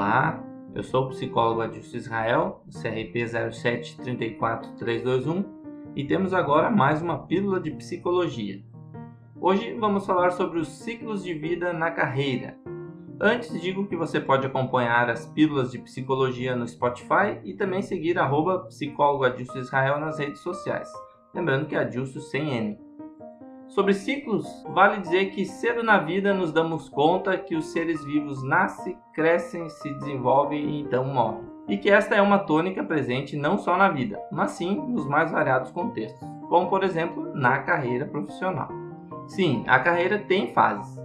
Olá, eu sou o psicólogo Adilson Israel, CRP 0734321 e temos agora mais uma pílula de psicologia. Hoje vamos falar sobre os ciclos de vida na carreira. Antes digo que você pode acompanhar as pílulas de psicologia no Spotify e também seguir arroba psicólogo Adilson Israel nas redes sociais. Lembrando que é Adilson sem N. Sobre ciclos, vale dizer que cedo na vida nos damos conta que os seres vivos nascem, crescem, se desenvolvem e então morrem. E que esta é uma tônica presente não só na vida, mas sim nos mais variados contextos, como por exemplo na carreira profissional. Sim, a carreira tem fases.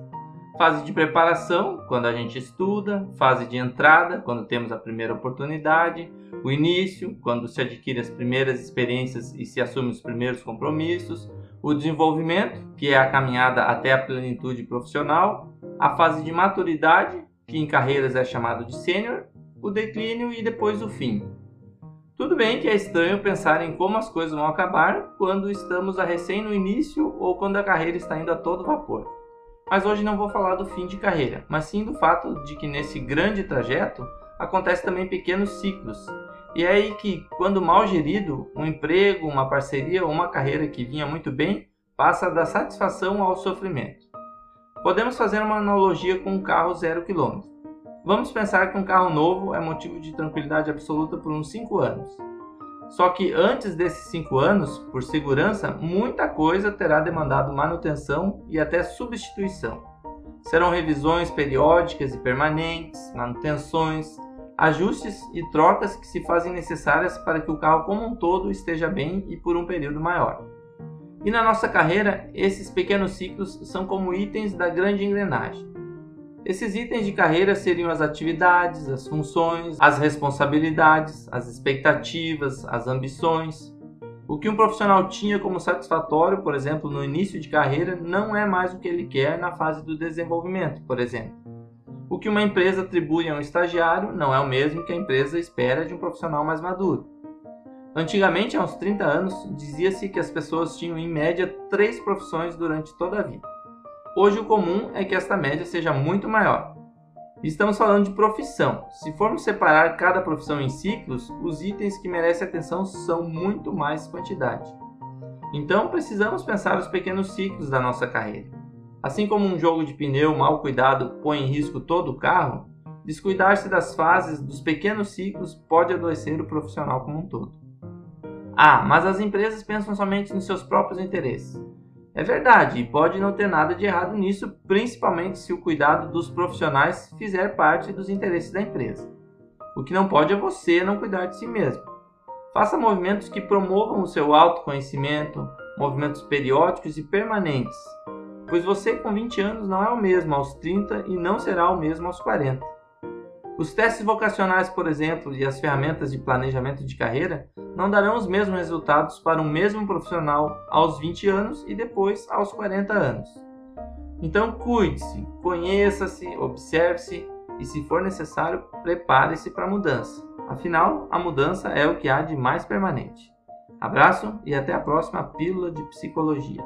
Fase de preparação, quando a gente estuda, fase de entrada, quando temos a primeira oportunidade, o início, quando se adquire as primeiras experiências e se assume os primeiros compromissos, o desenvolvimento, que é a caminhada até a plenitude profissional, a fase de maturidade, que em carreiras é chamado de sênior, o declínio e depois o fim. Tudo bem que é estranho pensar em como as coisas vão acabar quando estamos a recém no início ou quando a carreira está indo a todo vapor. Mas hoje não vou falar do fim de carreira, mas sim do fato de que nesse grande trajeto acontece também pequenos ciclos e é aí que, quando mal gerido, um emprego, uma parceria ou uma carreira que vinha muito bem passa da satisfação ao sofrimento. Podemos fazer uma analogia com um carro zero quilômetro. Vamos pensar que um carro novo é motivo de tranquilidade absoluta por uns 5 anos. Só que antes desses 5 anos, por segurança, muita coisa terá demandado manutenção e até substituição. Serão revisões periódicas e permanentes, manutenções, ajustes e trocas que se fazem necessárias para que o carro como um todo esteja bem e por um período maior. E na nossa carreira, esses pequenos ciclos são como itens da grande engrenagem. Esses itens de carreira seriam as atividades, as funções, as responsabilidades, as expectativas, as ambições. O que um profissional tinha como satisfatório, por exemplo, no início de carreira, não é mais o que ele quer na fase do desenvolvimento, por exemplo. O que uma empresa atribui a um estagiário não é o mesmo que a empresa espera de um profissional mais maduro. Antigamente, há uns 30 anos, dizia-se que as pessoas tinham em média três profissões durante toda a vida. Hoje, o comum é que esta média seja muito maior. Estamos falando de profissão. Se formos separar cada profissão em ciclos, os itens que merecem atenção são muito mais quantidade. Então, precisamos pensar os pequenos ciclos da nossa carreira. Assim como um jogo de pneu mal cuidado põe em risco todo o carro, descuidar-se das fases dos pequenos ciclos pode adoecer o profissional como um todo. Ah, mas as empresas pensam somente nos seus próprios interesses. É verdade, e pode não ter nada de errado nisso, principalmente se o cuidado dos profissionais fizer parte dos interesses da empresa. O que não pode é você não cuidar de si mesmo. Faça movimentos que promovam o seu autoconhecimento, movimentos periódicos e permanentes, pois você com 20 anos não é o mesmo aos 30 e não será o mesmo aos 40. Os testes vocacionais, por exemplo, e as ferramentas de planejamento de carreira não darão os mesmos resultados para um mesmo profissional aos 20 anos e depois aos 40 anos. Então, cuide-se, conheça-se, observe-se e, se for necessário, prepare-se para a mudança. Afinal, a mudança é o que há de mais permanente. Abraço e até a próxima Pílula de Psicologia.